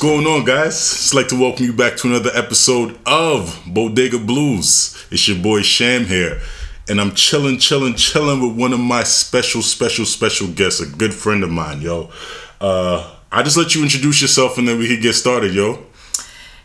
Going on, guys? Just like to welcome you back to another episode of Bodega Blues. It's your boy Sham here, and I'm chilling, chilling, chilling with one of my special, special, special guests, a good friend of mine, yo. Uh, I just let you introduce yourself, and then we can get started, yo.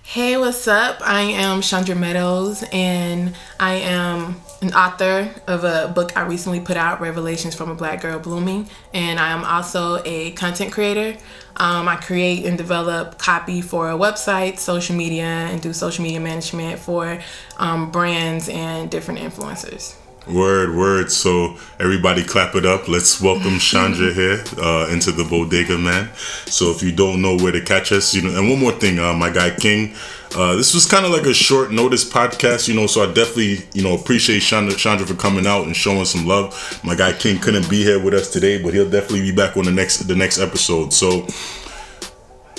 Hey, what's up? I am Chandra Meadows, and I am an author of a book I recently put out, Revelations from a Black Girl Blooming, and I am also a content creator. Um, I create and develop copy for a website, social media, and do social media management for um, brands and different influencers. Word, word. So everybody clap it up. Let's welcome Chandra here uh, into the bodega, man. So if you don't know where to catch us, you know, and one more thing, uh, my guy King. Uh, this was kind of like a short notice podcast, you know, so I definitely, you know, appreciate Chandra, Chandra for coming out and showing some love. My guy King couldn't be here with us today, but he'll definitely be back on the next the next episode. So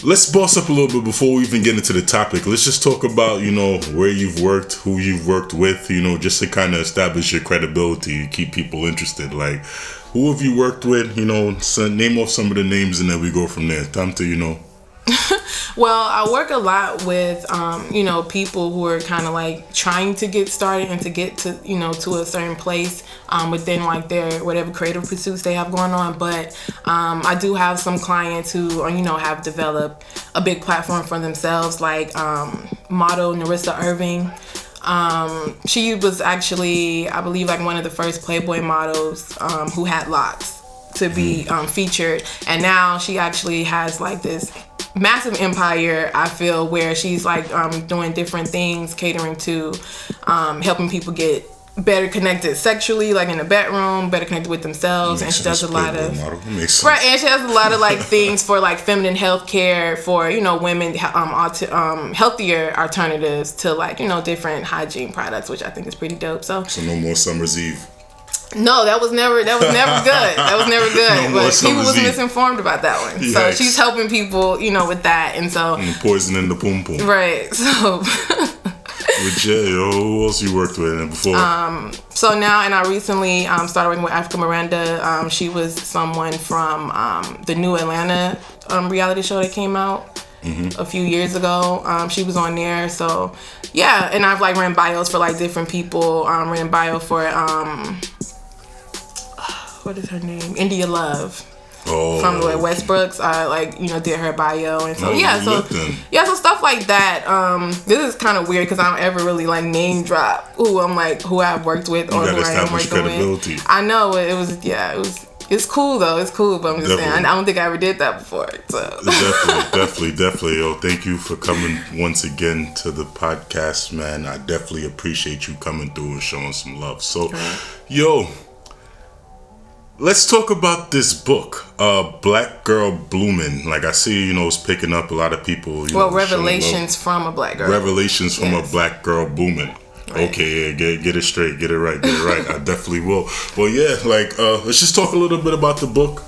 let's boss up a little bit before we even get into the topic. Let's just talk about, you know, where you've worked, who you've worked with, you know, just to kind of establish your credibility, keep people interested. Like, who have you worked with? You know, name off some of the names and then we go from there. Time to, you know, well, I work a lot with, um, you know, people who are kind of like trying to get started and to get to, you know, to a certain place um, within like their whatever creative pursuits they have going on. But um, I do have some clients who, you know, have developed a big platform for themselves, like um, model Nerissa Irving. Um, she was actually, I believe, like one of the first Playboy models um, who had locks to be um, featured, and now she actually has like this massive empire i feel where she's like um, doing different things catering to um, helping people get better connected sexually like in the bedroom better connected with themselves and she does a lot of right and she has a lot of like things for like feminine health care for you know women um, um healthier alternatives to like you know different hygiene products which i think is pretty dope. So so no more summer's eve no, that was never that was never good. That was never good. no but people was misinformed about that one. Yikes. So she's helping people, you know, with that, and so and poisoning the poom poom. Right. So. with Jay, who else you worked with before? Um. So now, and I recently um, started working with Africa Miranda. Um, she was someone from um, the new Atlanta um, reality show that came out. Mm-hmm. a few years ago. Um, she was on there, so yeah. And I've like ran bios for like different people. Um, ran bio for um, what is her name? India Love. Oh, from the way Westbrooks, I like you know did her bio and so oh, yeah, so yeah, so stuff like that. Um, this is kind of weird because I don't ever really like name drop who I'm like who I've worked with or who I am working with. I know it was yeah, it was it's cool though. It's cool, but I'm just definitely. saying I don't think I ever did that before. So definitely, definitely, definitely. Yo, thank you for coming once again to the podcast, man. I definitely appreciate you coming through and showing some love. So, yo, Let's talk about this book, uh, Black Girl Blooming. Like I see, you know, it's picking up a lot of people. well, know, revelations from a black girl. Revelations from yes. a black girl booming. Right. Okay, yeah, get get it straight, get it right, get it right. I definitely will. Well, yeah, like uh, let's just talk a little bit about the book,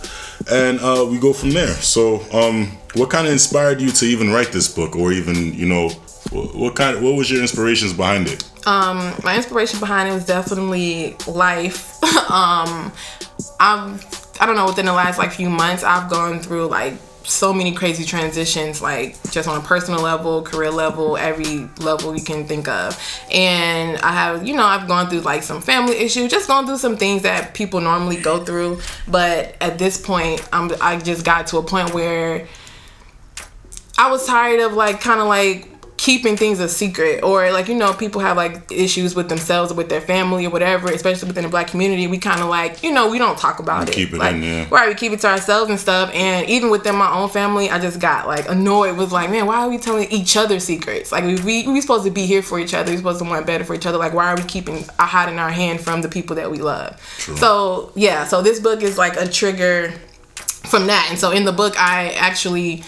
and uh, we go from there. So, um, what kind of inspired you to even write this book, or even you know, what, what kind, of, what was your inspirations behind it? Um, my inspiration behind it was definitely life. um, I've I don't know within the last like few months I've gone through like so many crazy transitions like just on a personal level career level every level you can think of. And i have you know i've gone through like some family issues just gone through some things that people normally go through. But at this point i'm i just got to a point where i was tired of like kind of like keeping things a secret or like you know people have like issues with themselves or with their family or whatever especially within the black community we kind of like you know we don't talk about we it. keep it like, in yeah. right we keep it to ourselves and stuff. And even within my own family i just got like annoyed with like man why are we telling each other secrets? Like we we supposed to be here for each other. We supposed to want better for each other. Like why are we keeping a hot in our hand from the people that we love? True. so yeah so this book is like a trigger from that. And so in the book i actually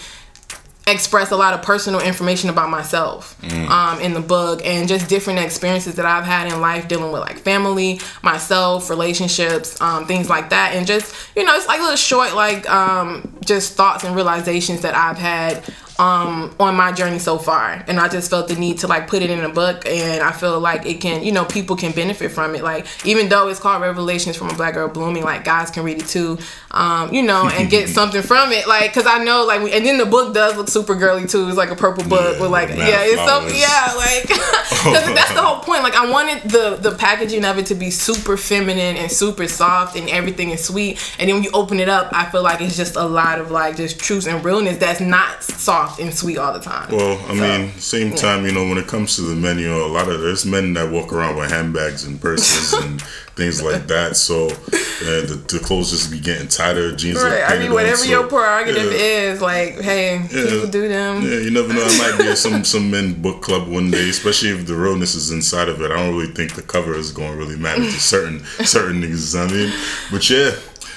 express a lot of personal information about myself mm. um, in the book and just different experiences that I've had in life dealing with like family, myself, relationships, um, things like that. And just, you know, it's like a little short, like um, just thoughts and realizations that I've had um, on my journey so far, and I just felt the need to like put it in a book, and I feel like it can, you know, people can benefit from it. Like even though it's called Revelations from a Black Girl Blooming, like guys can read it too, um, you know, and get something from it. Like because I know like, and then the book does look super girly too. It's like a purple book Yeah, with like yeah, it's so yeah, like because that's the whole point. Like I wanted the the packaging of it to be super feminine and super soft, and everything is sweet. And then when you open it up, I feel like it's just a lot of like just truth and realness that's not soft and sweet all the time. Well, I So, mean, same time, you know, when it comes to the men, you know, a lot of there's men that walk around with handbags and purses and things like that. So uh, the, the clothes just be getting tighter, jeans. are Right. I mean, on, whatever so, your prerogative yeah. is, like, hey, people do them. Yeah, you never know. I might be at some some men book club one day, especially if the realness is inside of it. I don't really think the cover is going to really matter to certain certain niggas. I mean, but yeah.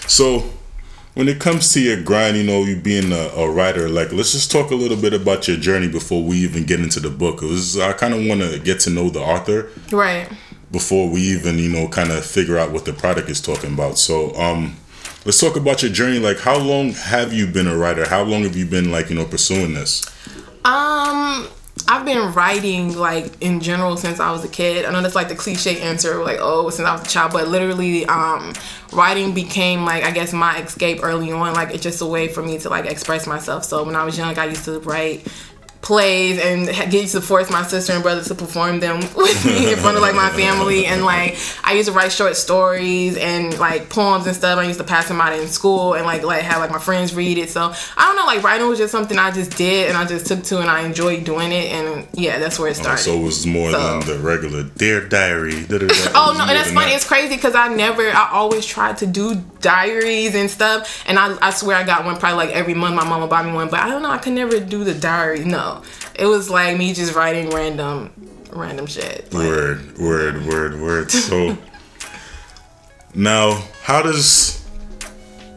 So when it comes to your grind, you know, you being a, a writer, like let's just talk a little bit about your journey before we even get into the book. Was, I kind of want to get to know the author Right. before we even you know kind of figure out what the product is talking about. So um. Let's talk about your journey. Like, how long have you been a writer? How long have you been, like, you know, pursuing this? Um, I've been writing like in general since I was a kid. I know that's like the cliche answer, like oh, since I was a child, but literally, um, writing became like I guess my escape early on. Like it's just a way for me to like express myself. So when I was young, I used to write plays and get to force my sister and brother to perform them with me in front of like my family and like I used to write short stories and like poems and stuff I used to pass them out in school and like like have like my friends read it so I don't know like writing was just something I just did and I just took to and I enjoyed doing it and yeah that's where it started So it was more So- than the regular Dear Diary. Oh no, and that's funny. that. It's crazy because I never, I always tried to do diaries and stuff, and I, I swear I got one probably like every month. My would buy me one, but I don't know. I could never do the diary. No, it was like me just writing random, random shit. Like, Word, word, word, word. So now, how does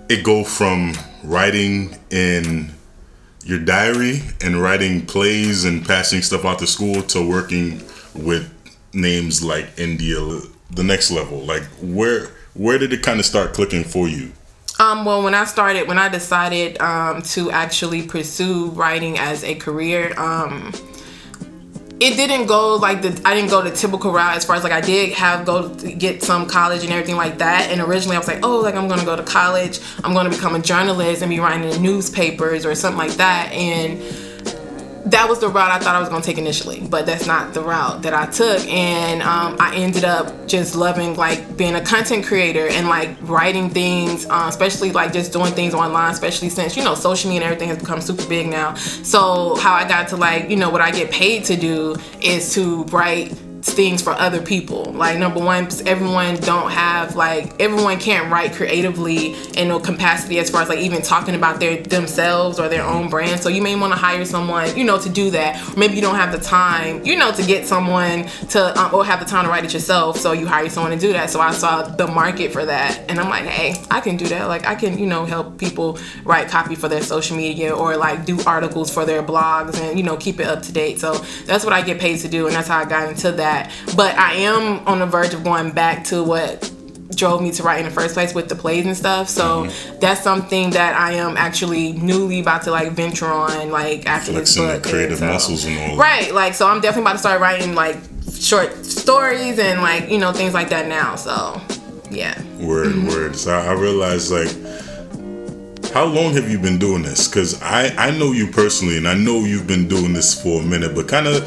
it go from writing in your diary and writing plays and passing stuff out to school to working with names like India, the next level? Like, where where did it kind of start clicking for you? Um, well, when I started, when I decided um, to actually pursue writing as a career, um, it didn't go like the I didn't go the typical route as far as like I did have go get some college and everything like that. And originally I was like, oh, like I'm gonna go to college, I'm gonna become a journalist and be writing in newspapers or something like that. And that was the route I thought I was gonna take initially, but that's not the route that I took. And um, I ended up just loving like being a content creator and like writing things, uh, especially like just doing things online, especially since you know social media and everything has become super big now. So how I got to like you know what I get paid to do is to write things for other people. Like number one, everyone don't have like everyone can't write creatively in no capacity as far as like even talking about their themselves or their own brand. So you may want to hire someone, you know, to do that. Or maybe you don't have the time, you know, to get someone to um, or have the time to write it yourself. So you hire someone to do that. So I saw the market for that, and I'm like, hey, I can do that. Like I can, you know, help people write copy for their social media or like do articles for their blogs and you know keep it up to date. So that's what I get paid to do, and that's how I got into that. But I am on the verge of going back to what drove me to write in the first place with the plays and stuff. So Mm-hmm. that's something that I am actually newly about to like venture on, like after this Flexing the book. creative so- muscles and all. that. Right, like so I'm definitely about to start writing like short stories and like you know things like that now. So yeah. Word, word. So I I realized like, how long have you been doing this? Because I I know you personally, and I know you've been doing this for a minute. But kind of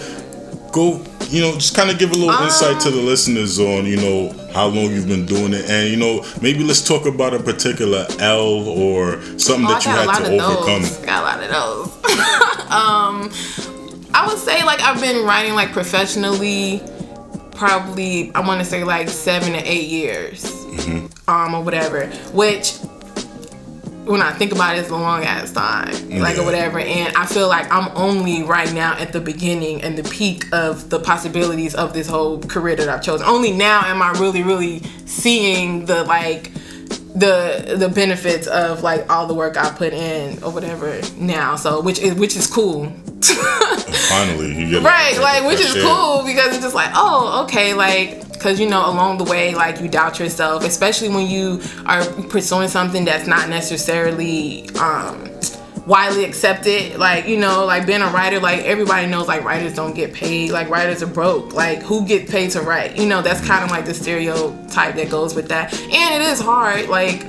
go, you know, just kind of give a little insight to the listeners on you know how long you've been doing it, and you know maybe let's talk about a particular L or something Oh, that you I had to overcome. those. Got a lot of those. um, I would say like I've been writing like professionally, probably I want to say like seven to eight years, Mm-hmm. um, or whatever. Which when I think about it, it's a long ass time, like or whatever. And I feel like I'm only right now at the beginning and the peak of the possibilities of this whole career that I've chosen. Only now am I really, really seeing the like the the benefits of like all the work I put in or whatever now. So which is which is cool. Finally, you get Right, like which is air. cool because it's just like, oh, okay, like because you know along the way, like you doubt yourself, especially when you are pursuing something that's not necessarily um widely accepted. Like, you know, like being a writer, like everybody knows like writers don't get paid. Like writers are broke. Like who get paid to write? You know, that's kind of like the stereotype that goes with that. And it is hard. Like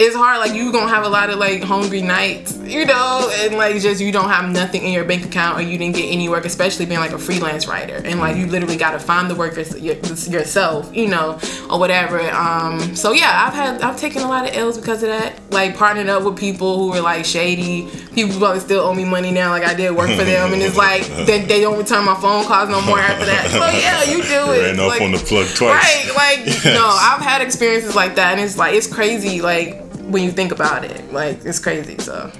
it's hard like you gonna have a lot of like hungry nights you know? And like just you don't have nothing in your bank account or you didn't get any work especially being like a freelance writer. And like you literally got to find the work yourself you know or whatever. Um so yeah i've had i've taken a lot of l's because of that. Like partnering up with people who were like shady. People probably still owe me money now like i did work for them. And it's like they, they don't return my phone calls no more after that. So yeah you do it ran off like, on the plug twice. right like yes. no i've had experiences like that. And it's like it's crazy like when you think about it. Like it's crazy. So.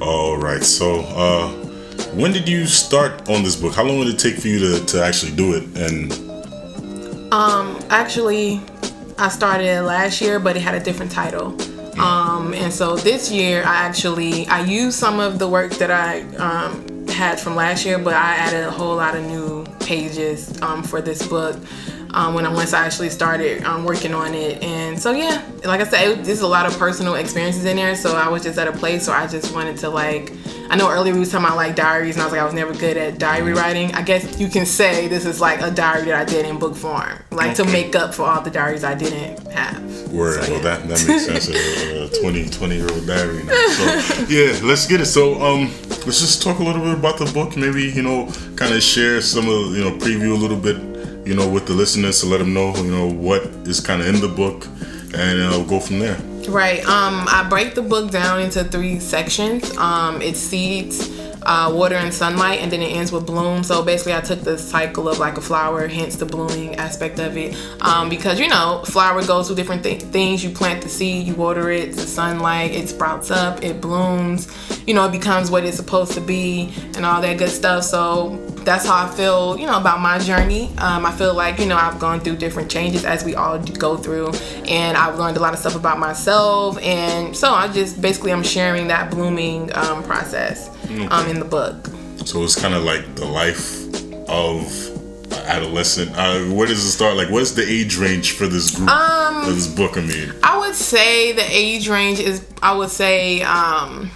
All right. So, uh, when did you start on this book? How long did it take for you to, to actually do it? And um, actually, I started last year, but it had a different title. Um, and so this year, I actually I used some of the work that I um, had from last year, but I added a whole lot of new pages um, for this book um, when I once I actually started um, working on it. And so yeah, like I said, it, there's a lot of personal experiences in there. So I was just at a place where I just wanted to like. I know earlier we was talking about like diaries, and I was like I was never good at diary writing. I guess you can say this is like a diary that I did in book form, like to make up for all the diaries I didn't have. Word, so, yeah. well that that makes sense. a, a 20, 20 year old diary. Now. So yeah, let's get it. So um, let's just talk a little bit about the book. Maybe you know, kind of share some of you know, preview a little bit you know, with the listeners to let them know, you know, what is kind of in the book, and uh, go from there. Right. Um, I break the book down into three sections. Um, it's seeds, uh, water, and sunlight, and then it ends with bloom. So basically, I took the cycle of like a flower, hence the blooming aspect of it. Um, because you know, flower goes through different th- things. You plant the seed, you water it, the sunlight, it sprouts up, it blooms. You know, it becomes what it's supposed to be, and all that good stuff. So that's how I feel, you know, about my journey. Um, I feel like, you know, I've gone through different changes as we all go through, and I've learned a lot of stuff about myself. And so I just basically I'm sharing that blooming um, process okay. um, in the book. So it's kind of like the life of adolescent. Uh, where does it start? Like, what's the age range for this group? Um, for this book, I mean, I would say the age range is, I would say, um,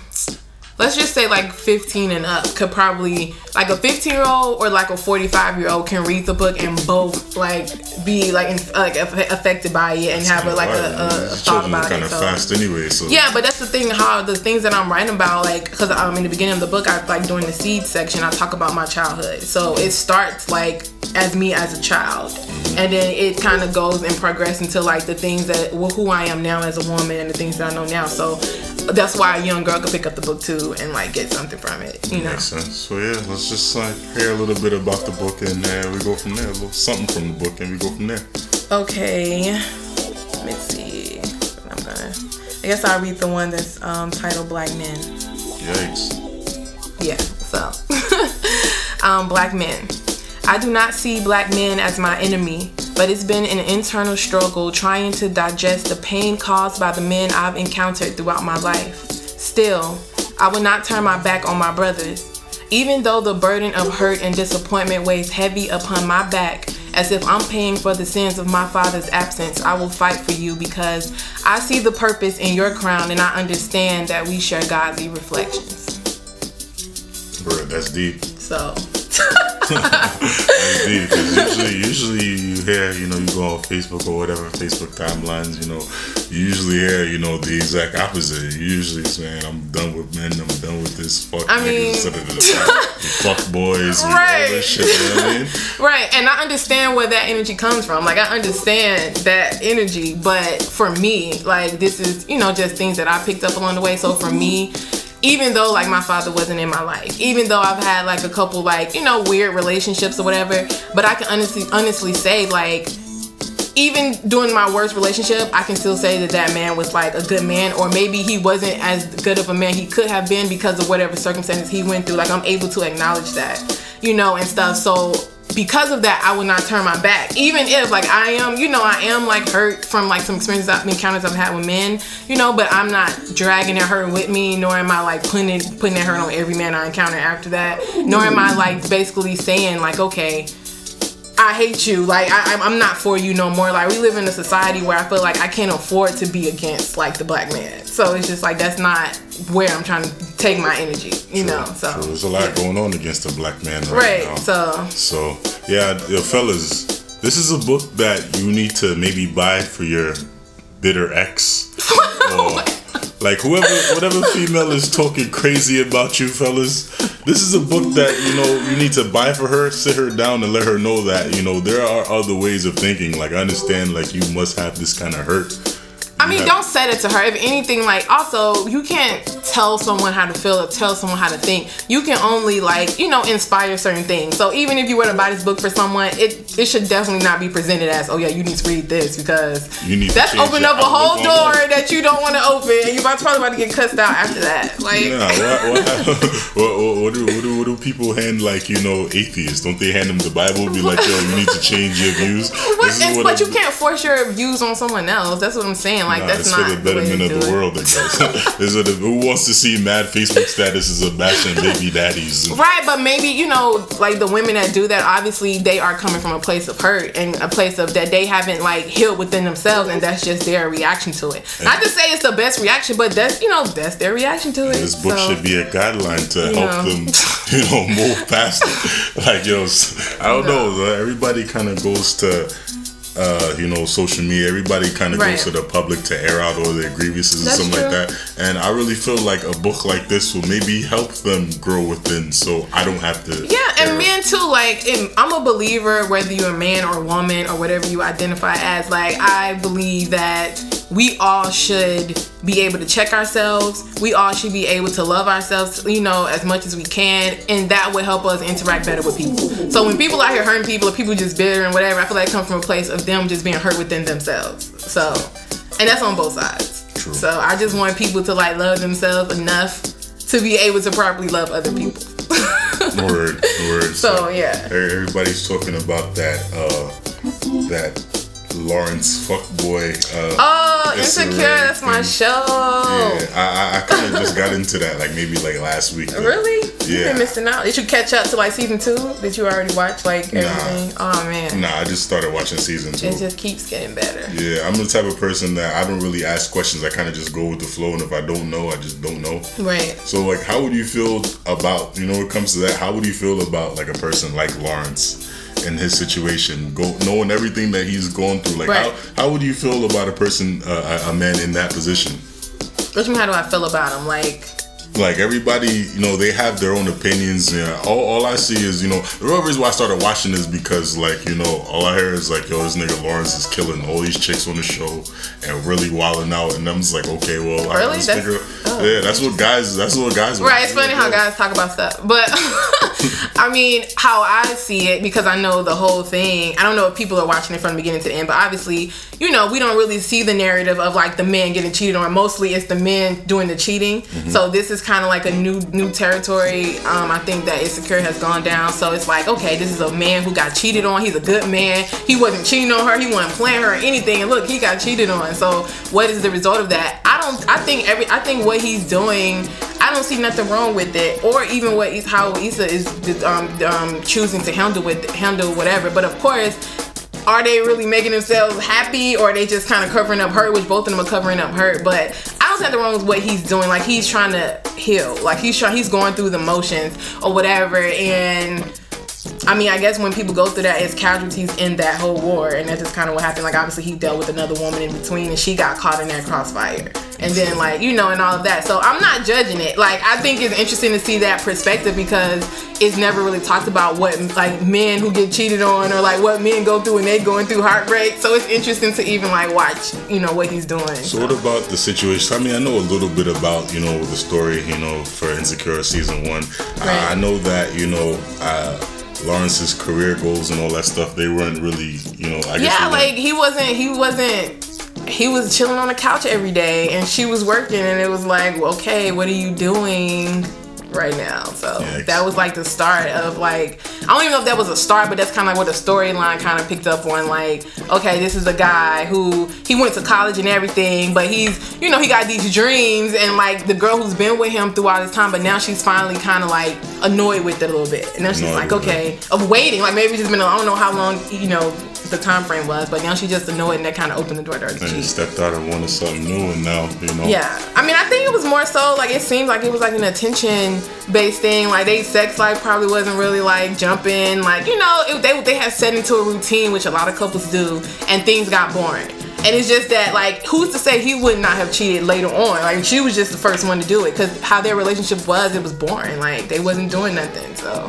let's just say like 15 and up could probably like a 15 year old or like a 45 year old can read the book and both like be like in, like affected by it and that's have a, like a, a, a thought about kind it. Of fast anyway. So yeah, but that's the thing. How the things that I'm writing about, like, because I'm um, in the beginning of the book, I like during the seed section, I talk about my childhood. So it starts like as me as a child and then it kind of goes and progress into like the things that well, who I am now as a woman and the things that I know now. So that's why a young girl could pick up the book too and like get something from it. You know. Makes sense. So yeah, let's just like hear a little bit about the book and uh, we go from there. A little something from the book and we go from there. Okay. Let's see. I'm gonna. I guess I'll read the one that's um, titled Black Men. Yikes. Yeah. So, um, Black Men. I do not see black men as my enemy, but it's been an internal struggle trying to digest the pain caused by the men I've encountered throughout my life. Still, I will not turn my back on my brothers. Even though the burden of hurt and disappointment weighs heavy upon my back, as if I'm paying for the sins of my father's absence, I will fight for you because I see the purpose in your crown and I understand that we share godly reflections. Bro, that's deep. So, usually, usually you hear, you know, you go on Facebook or whatever, Facebook timelines, you know, you usually hear, you know, the exact opposite. Usually it's, man, I'm done with men, I'm done with this fuck I niggas, mean, the fuck boys, right. shit, you know I mean? Right, and I understand where that energy comes from. Like, I understand that energy, but for me, like, this is, you know, just things that I picked up along the way. So for me, even though like my father wasn't in my life. Even though i've had like a couple like you know weird relationships or whatever. But i can honestly honestly say like even during my worst relationship i can still say that that man was like a good man. Or maybe he wasn't as good of a man he could have been because of whatever circumstances he went through. Like i'm able to acknowledge that you know and stuff. So because of that, I would not turn my back. Even if like I am, you know, I am like hurt from like some experiences I've encounters I've had with men, you know, but I'm not dragging that hurt with me, nor am I like putting putting that hurt on every man I encounter after that. Nor am I like basically saying like, okay, I hate you. Like I, I'm- I'm not for you no more. Like we live in a society where I feel like I can't afford to be against like the black man. So it's just like that's not where I'm trying to take my energy. You know. So True. There's a lot going on against the black man right, right. now. So So yeah, yo, fellas, this is a book that you need to maybe buy for your bitter ex, or like whoever, whatever female is talking crazy about you, fellas. This is a book that you know you need to buy for her, sit her down, and let her know that you know there are other ways of thinking. Like I understand, like you must have this kind of hurt. I mean, don't set it to her. If anything, like also you can't tell someone how to feel or tell someone how to think. You can only like you know inspire certain things. So even if you were to buy this book for someone, it it should definitely not be presented as oh yeah you need to read this because You need to that's change open up a whole on door that you don't want to open, and you're about probably about to get cussed out after that. Like Nah, what, what, what, do, what, do, what do people hand like you know atheists? Don't they hand them the Bible? Be like, yo, you need to change your views. What, and- what but you can't force your views on someone else. That's what I'm saying. Like Nah, that's it's not for the the way to betterment of the it. world, I guess. This is what- who wants to see mad Facebook statuses of bashing baby daddies? Right, but maybe you know, like the women that do that, obviously they are coming from a place of hurt and a place of that they haven't like healed within themselves, and that's just their reaction to it. Not to say it's the best reaction, but that's you know that's their reaction to it. This book So, should be a guideline to help know. them, you know, move past it. Like, yo, I don't know. uh, Everybody kind of goes to, uh, you know, social media. Everybody kind of Right. goes to the public to air out all their grievances That's and something like that. And I really feel like a book like this will maybe help them grow within, so I don't have to. Yeah, and men too. Like, I'm a believer, whether you're a man or a woman or whatever you identify as. Like, I believe that we all should be able to check ourselves. We all should be able to love ourselves, you know, as much as we can, and that would help us interact better with people. So when people out here hurting people, or people just bitter and whatever, I feel like it comes from a place of them just being hurt within themselves. So, and that's on both sides. True. So I just want people to like love themselves enough to be able to properly love other people. Word, word. So, yeah. e- everybody's talking about that, uh, that Lawrence fuckboy. Uh, Oh, It's Insecure, that's my show. yeah, I, I, I kind of just got into that, like maybe like last week. Really? You've Yeah. been missing out. Did you catch up to like season two? Did you already watch like everything? Oh man. Nah, I just started watching season two. It just keeps getting better. Yeah, I'm the type of person that I don't really ask questions. I kind of just go with the flow, and if I don't know, I just don't know. Right. So, like, how would you feel about, you know, when it comes to that, how would you feel about, like, a person like Lawrence in his situation, go knowing everything that he's going through? Like, Right. how, how would you feel about a person, uh, a a man in that position? What you mean, how do I feel about him? Like, Like, everybody, you know, they have their own opinions. Yeah, all, all I see is, you know, the real reason why I started watching is because, like, you know, all I hear is, like, yo, this nigga Lawrence is killing all these chicks on the show and really wilding out. And I'm just like, okay, well, I Really? just That's- figure, yeah, that's what guys, that's what guys right? It's funny how guys talk about stuff, but I mean, how I see it because I know the whole thing. I don't know if people are watching it from the beginning to the end, but obviously, you know, we don't really see the narrative of like the men getting cheated on. Mostly, it's the men doing the cheating. So this is kind of like a new new territory. Um, I think that Insecure has gone down. So it's like, okay, this is a man who got cheated on. He's a good man. He wasn't cheating on her. He wasn't playing her or anything. And look, he got cheated on. So what is the result of that? I don't. I think every. I think what he's doing. I don't see nothing wrong with it, or even what is how Issa is um, um, choosing to handle with handle whatever. But of course, are they really making themselves happy, or are they just kind of covering up hurt? Which both of them are covering up hurt. But I don't see nothing wrong with what he's doing. Like he's trying to heal. Like he's trying. He's going through the motions or whatever, and. I mean, I guess when people go through that, it's casualties in that whole war, and that's just kind of what happened. Like, obviously, he dealt with another woman in between, and she got caught in that crossfire, and then like you know, and all of that. So I'm not judging it. Like, I think it's interesting to see that perspective because it's never really talked about what like men who get cheated on or like what men go through when they going through heartbreak. So it's interesting to even like watch, you know, what he's doing. So what about the situation? I mean, I know a little bit about you know the story, you know, for Insecure season one. Right. I know that you know uh, Lawrence's career goals and all that stuff. They weren't really, you know, I guess. yeah, like he wasn't he wasn't he was chilling on the couch every day and she was working and it was like, okay, what are you doing right now? So Yeah, that was like the start of like I don't even know if that was a start, but that's kind of like what the storyline kind of picked up on. Like, okay, this is a guy who he went to college and everything, but he's you know he got these dreams and like the girl who's been with him through all this time, but now she's finally kind of like annoyed with it a little bit, and then she's like, okay, of waiting, like maybe she's been, I don't know how long, you know, the time frame was, but now she just annoyed, and that kind of opened the door to her. And she stepped out and wanted something new, and now you know. Yeah, I mean, I think it was more so like it seemed like it was like an attention based thing. Like they sex life probably wasn't really like jumping, like you know, it, they they had set into a routine, which a lot of couples do, and things got boring. And it's just that, like, who's to say he would not have cheated later on? Like, she was just the first one to do it because how their relationship was, it was boring. Like, they wasn't doing nothing. So,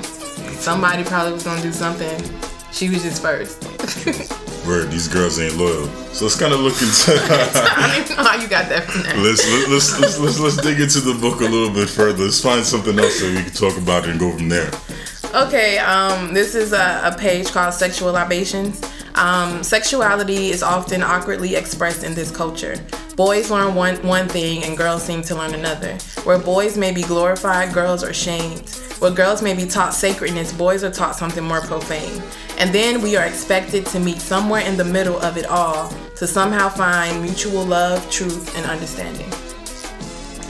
somebody probably was gonna do something. She was just first. Word, these girls ain't loyal. So let's kind of look into. I don't even know how you got that from that. Let's let's, let's let's let's dig into the book a little bit further. Let's find something else that we can talk about and go from there. Okay, um, this is a, a page called Sexual Libations. Um, sexuality is often awkwardly expressed in this culture. Boys learn one, one thing and girls seem to learn another. Where boys may be glorified, girls are shamed. Where girls may be taught sacredness, boys are taught something more profane. And then we are expected to meet somewhere in the middle of it all to somehow find mutual love, truth, and understanding.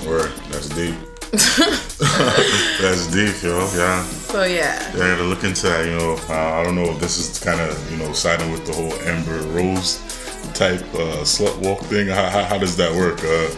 Word, that's deep. that's deep, yo. Yeah. So yeah. Yeah, to look into that. You know, uh, I don't know if this is kind of you know siding with the whole Amber Rose type uh, slut walk thing. How, how, how does that work? Uh,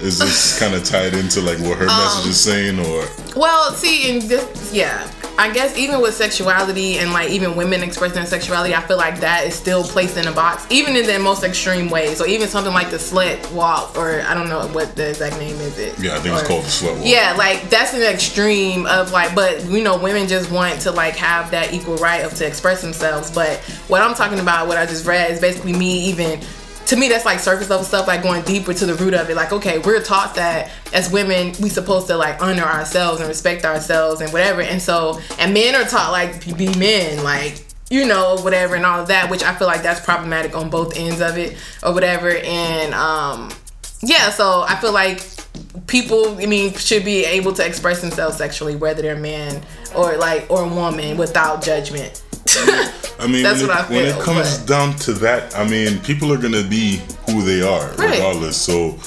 is this kind of tied into like what her um, message is saying, or? Well, see, in this, yeah, I guess even with sexuality and like even women expressing their sexuality, I feel like that is still placed in a box, even in the most extreme way. So even something like the slut walk, or I don't know what the exact name is it. Yeah, I think or, it's called the slut walk. Yeah, like that's an extreme of like, but you know, women just want to like have that equal right of to express themselves. But what I'm talking about, what I just read, is basically me even to me that's like surface level stuff like going deeper to the root of it. Like okay we're taught that as women we supposed to like honor ourselves and respect ourselves and whatever. And so and men are taught like be men like you know whatever and all of that which i feel like that's problematic on both ends of it or whatever. And um yeah so i feel like people i mean should be able to express themselves sexually whether they're man or like or woman without judgment I mean, That's when, what it, I feel, when it comes but... down to that, I mean, people are gonna be who they are, right. regardless. So,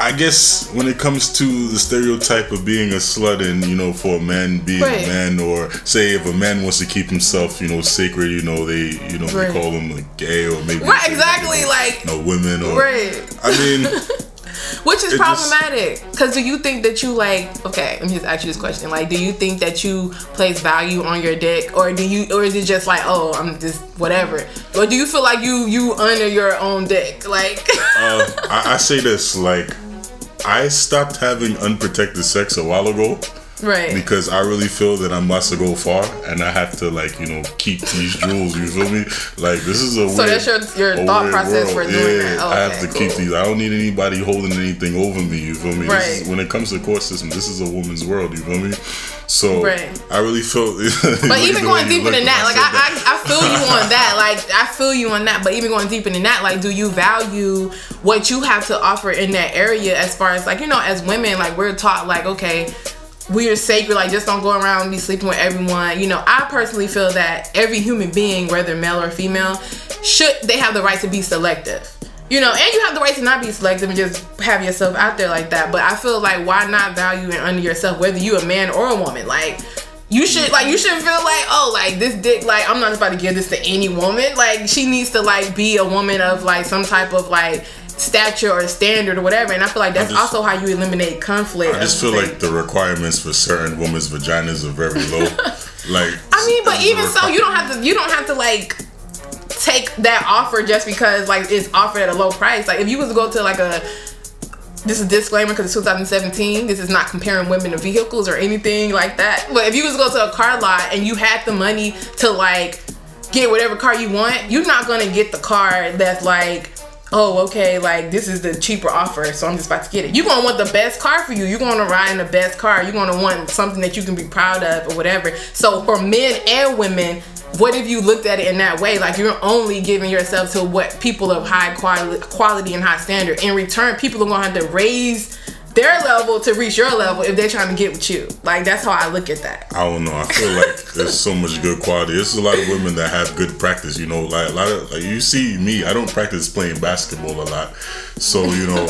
I guess when it comes to the stereotype of being a slut and you know for a man being right. a man or say if a man wants to keep himself you know sacred you know they you know right. they call him like gay or maybe right exactly like no women or right I mean which is problematic. Because do you think that you like okay let me just ask you this question. Like do you think that you place value on your dick? Or do you or is it just like oh i'm just whatever? Or do you feel like you you honor your own dick? Like uh, I, I say this like i stopped having unprotected sex a while ago Right. Because I really feel that I'm about to go far and I have to like, you know, keep these jewels, you feel me? Like this is a So weird, that's your your thought process world. for doing yeah, that. Oh, I have to cool. keep these. I don't need anybody holding anything over me, you feel me? Right. Is, when it comes to the court system, this is a woman's world, you feel me? So right. I really feel But even going deeper than that, like I, I, I feel you on that. Like I feel you on that, but even going deeper than that, like do you value what you have to offer in that area as far as like, you know, as women, like we're taught like, okay, we are sacred. Like, just don't go around and be sleeping with everyone. You know, I personally feel that every human being, whether male or female, should they have the right to be selective. You know, and you have the right to not be selective and just have yourself out there like that. But I feel like why not value and under yourself, whether you a man or a woman? Like, you should like you should feel like oh like this dick like I'm not about to give this to any woman like she needs to like be a woman of like some type of like stature or standard or whatever. And I feel like that's just, also how you eliminate conflict. I just feel like the requirements for certain women's vaginas are very low. like I mean, but even so, you don't have to. You don't have to like take that offer just because like it's offered at a low price. Like if you was to go to like a this is disclaimer because it's 2017. This is not comparing women to vehicles or anything like that. But if you was to go to a car lot and you had the money to like get whatever car you want, you're not gonna get the car that's like oh, okay, like this is the cheaper offer, so I'm just about to get it. You're gonna want the best car for you. You're gonna ride in the best car. You're gonna want something that you can be proud of or whatever. So for men and women, what if you looked at it in that way? Like you're only giving yourself to what people of high quality, quality and high standard. In return, people are gonna have to raise their level to reach your level if they're trying to get with you. Like that's how I look at that. I don't know. I feel like there's so much good quality. There's a lot of women that have good practice. You know, like a lot of like you see me. I don't practice playing basketball a lot, so you know.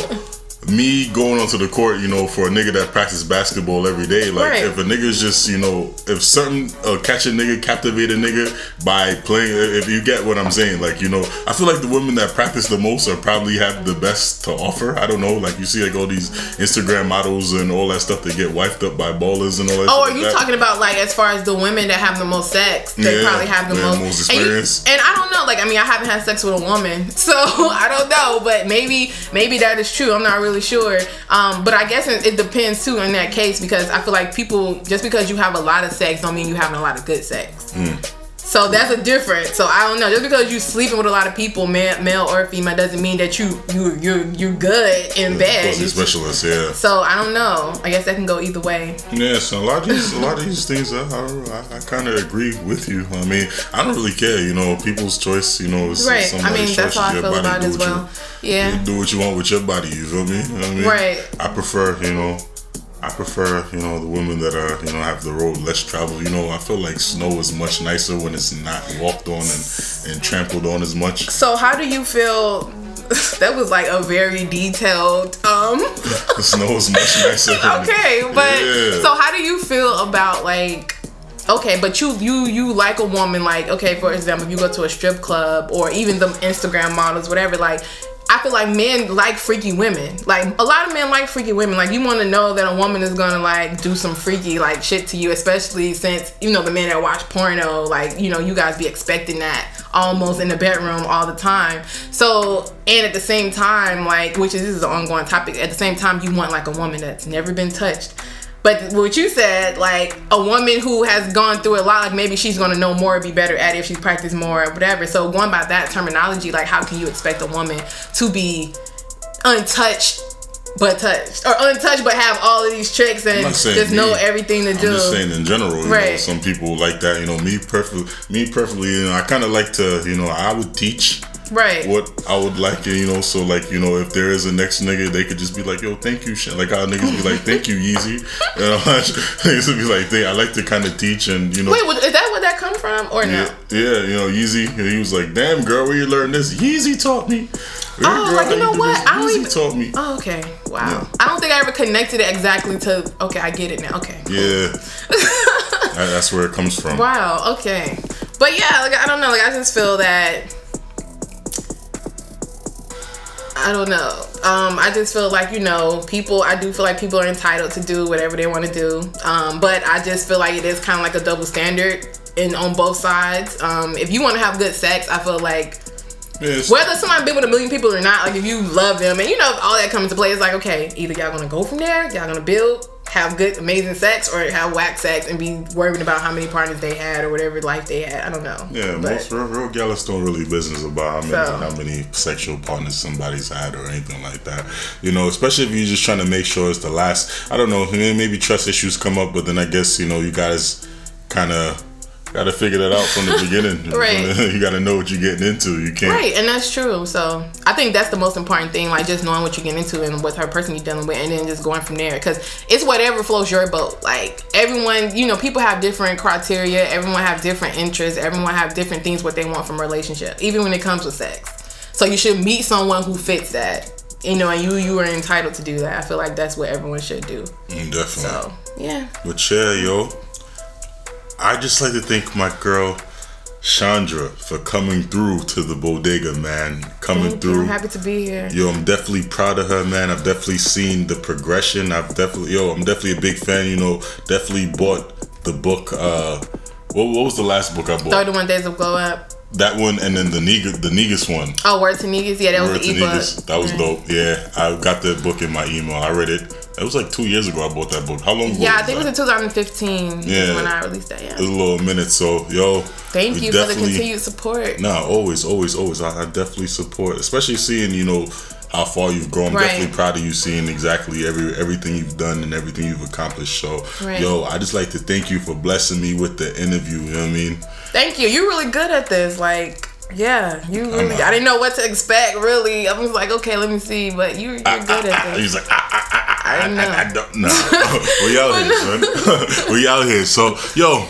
Me going onto the court, you know, for a nigga that practices basketball every day, like Right. if a nigga's just, you know, if certain uh, catch a nigga, captivate a nigga by playing, if you get what I'm saying, like you know, I feel like the women that practice the most are probably have the best to offer. I don't know, like you see like all these Instagram models and all that stuff that get wifed up by ballers and all that. Oh, are you like talking about like as far as the women that have the most sex? They Yeah, probably have the most, most and, you- experience. and I don't know. Like I mean, I haven't had sex with a woman, so I don't know. But maybe maybe that is true. I'm not really sure. Um, but I guess it, it depends too in that case because I feel like people just because you have a lot of sex don't mean you having a lot of good sex. Mm. So that's a difference. So I don't know. Just because you're sleeping with a lot of people, male, male or female, doesn't mean that you you you you're good in bed. Pussy You- specialist, yeah. So I don't know. I guess that can go either way. Yeah, so a lot of these, a lot of these things, I, I, I kind of agree with you. I mean, I don't really care, you know, people's choice, you know, it's Right. I mean, that's how I feel body, about it as what you- well. Yeah. you do what you want with your body. You feel me? You know I mean? Right. I prefer, you know, I prefer, you know, the women that are, you know, have the road less traveled. You know, I feel like snow is much nicer when it's not walked on and, and trampled on as much. So how do you feel? That was like a very detailed. Um. The snow is much nicer. Okay, but Yeah. so how do you feel about like? Okay, but you you you like a woman like okay, for example, if you go to a strip club or even the Instagram models, whatever, like. I feel like men like freaky women. Like a lot of men like freaky women. Like you want to know that a woman is gonna like do some freaky like shit to you, especially since you know the men that watch porno. Like you know you guys be expecting that almost in the bedroom all the time. So and at the same time, like which is this is an ongoing topic. At the same time, you want like a woman that's never been touched. But what you said, like a woman who has gone through a lot, like maybe she's gonna know more, be better at it if she's practiced more, or whatever. So going by that terminology, like how can you expect a woman to be untouched but touched, or untouched but have all of these tricks and just know everything to I'm do? just saying in general, you know, Right. some people like that. You know, me perfectly, me perfectly. You know, I kind of like to, you know, I would teach Right. what I would like, it you know. So like, you know, if there is a next nigga, they could just be like, "Yo, thank you," shit. Like how niggas be like, "Thank you, Yeezy." You know, niggas would be like, "They." I like to kind of teach and you know. Wait, is that where that come from or no? yeah, yeah, you know, Yeezy. He was like, "Damn, girl, where you learn this?" Yeezy taught me. "Yeah, Oh, girl, like, you know what? I don't Yeezy even- taught me. Oh, okay. Wow. Yeah. I don't think I ever connected it exactly to. Okay, I get it now. Okay. Yeah, That- that's where it comes from. Wow. Okay. But yeah, like I don't know. Like I just feel that. I don't know. Um, I just feel like you know, people. I do feel like people are entitled to do whatever they want to do. Um, but I just feel like it is kind of like a double standard in on both sides. Um, if you want to have good sex, I feel like it's- whether somebody been with a million people or not, like if you love them and you know all that comes into play, it's like okay, either y'all gonna go from there, y'all gonna build, have good, amazing sex, or have whack sex and be worrying about how many partners they had or whatever life they had. I don't know. Yeah, But- most real, real don't really business about how many So- how many sexual partners somebody's had or anything like that. You know, especially if you're just trying to make sure it's the last. I don't know. Maybe trust issues come up, but then I guess you know you guys kind of got to figure that out from the beginning. Right. you got to know what you're getting into. You can't. Right, and that's true. So I think that's the most important thing, like just knowing what you're getting into and what type of person you're dealing with, and then just going from there. Because it's whatever floats your boat. Like everyone, you know, people have different criteria. Everyone have different interests. Everyone have different things what they want from a relationship, even when it comes with sex. So you should meet someone who fits that. You know, and you you are entitled to do that. I feel like that's what everyone should do. Mm, definitely. So yeah, But yeah, yo, I just like to thank my girl Chandra for coming through to the bodega, man. Coming thank you. through. I'm happy to be here. Yo, I'm definitely proud of her, man. I've definitely seen the progression. I've definitely, yo, I'm definitely a big fan. You know, definitely bought the book. Uh, what, what was the last book I bought? 31 days of glow up. That one, and then the Negus, the Negus one. Oh, word to niggas. Yeah, that was Word the to ebook. Negus. That was dope. Yeah, I got the book in my email. I read it. It was like two years ago. I bought that book. How long ago? Yeah, I think it was in 2015 Yeah. when I released that. Yeah, It was a little minute. So, yo, Thank you for the continued support. Nah, always, always, always. I, I definitely support, especially seeing you know how far you've grown. I'm Right. definitely proud of you seeing exactly every everything you've done and everything you've accomplished. So, Right. yo, I just like to thank you for blessing me with the interview. You know what I mean? Thank you. You're really good at this. Like, yeah, you really. not. I didn't know what to expect. Really, I was like, okay, let me see. But you, you're good at that. He's like, ah, ah, ah, ah, I ah, know. I, I don't know. we out here, son. we out here. So, yo,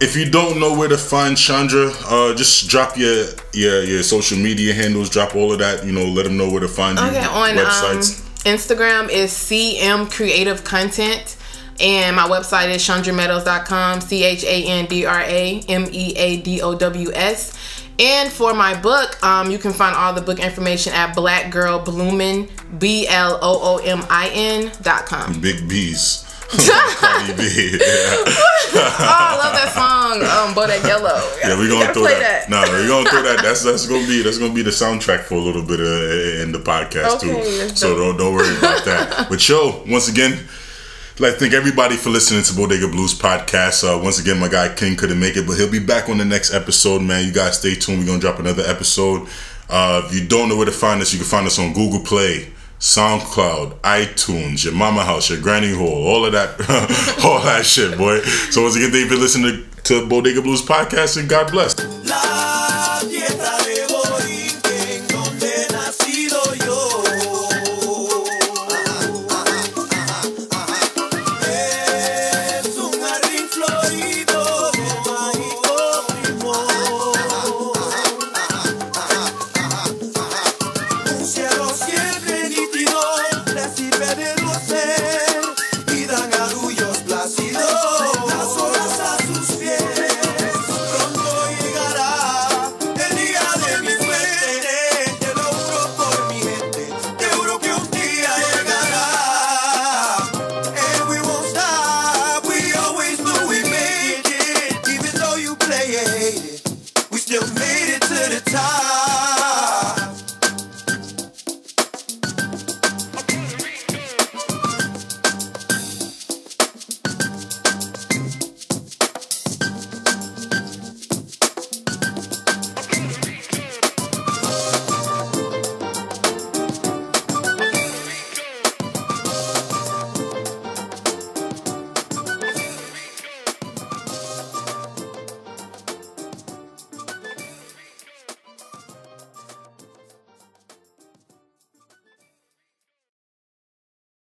if you don't know where to find Chandra, uh, just drop your your your social media handles, drop all of that. You know, let them know where to find you. Okay, on websites. Um, Instagram is CM Creative Content. And my website is chandrameadows.com, C H A N D R A M E A D O W S. And for my book, um, you can find all the book information at Black Girl Bloomin, B L O O M I N dot com. Big B's. Cardi B. oh, I love that song. Um, Bodak Yellow. Yeah, we're gonna throw that. that. Nah, we're gonna throw that. That's that's gonna be that's gonna be the soundtrack for a little bit of, in the podcast okay, too. So don't don't worry about that. But yo, once again. Like to thank everybody for listening to Bodega Blues podcast. Uh, once again, my guy King couldn't make it, but he'll be back on the next episode, man. You guys stay tuned. We're gonna drop another episode. Uh, if you don't know where to find us, you can find us on Google Play, SoundCloud, iTunes, your mama house, your granny hole, all of that, all that shit, boy. So once again, thank you for listening to, to Bodega Blues podcast, and God bless. hacer.